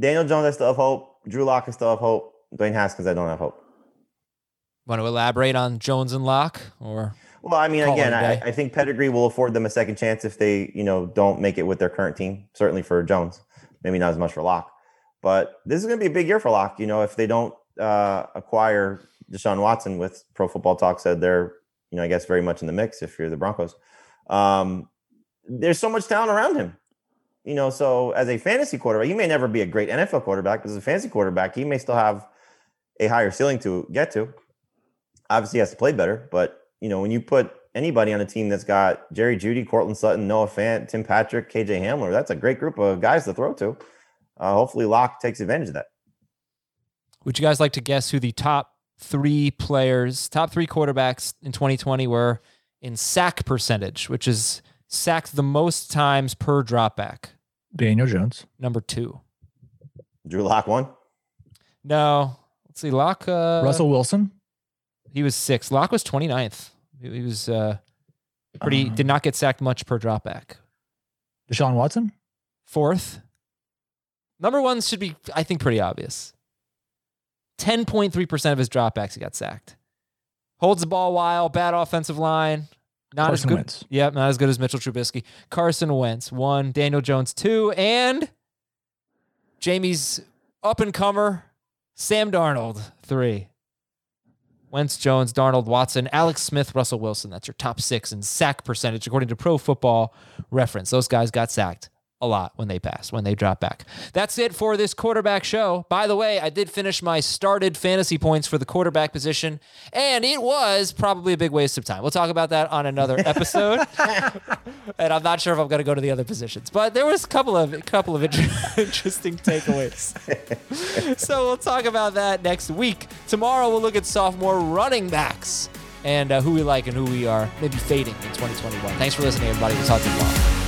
Speaker 5: Daniel Jones, I still have hope. Drew Lock, I still have hope. Dwayne Haskins, I don't have hope.
Speaker 4: Want to elaborate on Jones and Lock? Or
Speaker 5: Well, I mean, again, I. I think pedigree will afford them a second chance if they, you know, don't make it with their current team. Certainly for Jones, maybe not as much for Lock. But this is going to be a big year for Lock. You know, if they don't uh, acquire Deshaun Watson, with Pro Football Talk said they're, you know, I guess very much in the mix if you're the Broncos. Um, there's so much talent around him. You know, so as a fantasy quarterback, he may never be a great NFL quarterback, but as a fantasy quarterback, he may still have a higher ceiling to get to. Obviously, he has to play better, but you know, when you put anybody on a team that's got Jerry Jeudy, Courtland Sutton, Noah Fant, Tim Patrick, KJ Hamler, that's a great group of guys to throw to. Uh, hopefully, Lock takes advantage of that.
Speaker 4: would you guys like to guess who the top three players, top three quarterbacks in 2020 were in sack percentage, which is sacked the most times per dropback?
Speaker 6: Daniel Jones.
Speaker 4: Number two.
Speaker 5: Drew Lock one?
Speaker 4: No. See. Lock. Uh,
Speaker 6: Russell Wilson.
Speaker 4: He was six. Lock was 29th. He he was uh, pretty,
Speaker 6: Uh.
Speaker 4: did not get sacked much per dropback.
Speaker 6: Deshaun Watson.
Speaker 4: Fourth. Number one should be, I think, pretty obvious. 10.3% of his dropbacks he got sacked. Holds the ball while, bad offensive line. Not
Speaker 6: Carson
Speaker 4: as good.
Speaker 6: Wentz.
Speaker 4: Yep, not as good as Mitchell Trubisky. Carson Wentz, one. Daniel Jones, two. And Jamey's up and comer, Sam Darnold, three. Wentz, Jones, Darnold, Watson, Alex Smith, Russell Wilson. That's your top six in sack percentage, according to Pro Football Reference. Those guys got sacked a lot when they pass, when they drop back. That's it for this quarterback show. By the way, I did finish my started fantasy points for the quarterback position, and it was probably a big waste of time. We'll talk about that on another [laughs] episode. and I'm not sure if I'm going to go to the other positions, but there was a couple of a couple of [laughs] interesting takeaways. [laughs] so we'll talk about that next week. Tomorrow we'll look at sophomore running backs. and uh, who we like and who we are maybe fading in 2021. Thanks for listening, everybody. We'll talk to you tomorrow.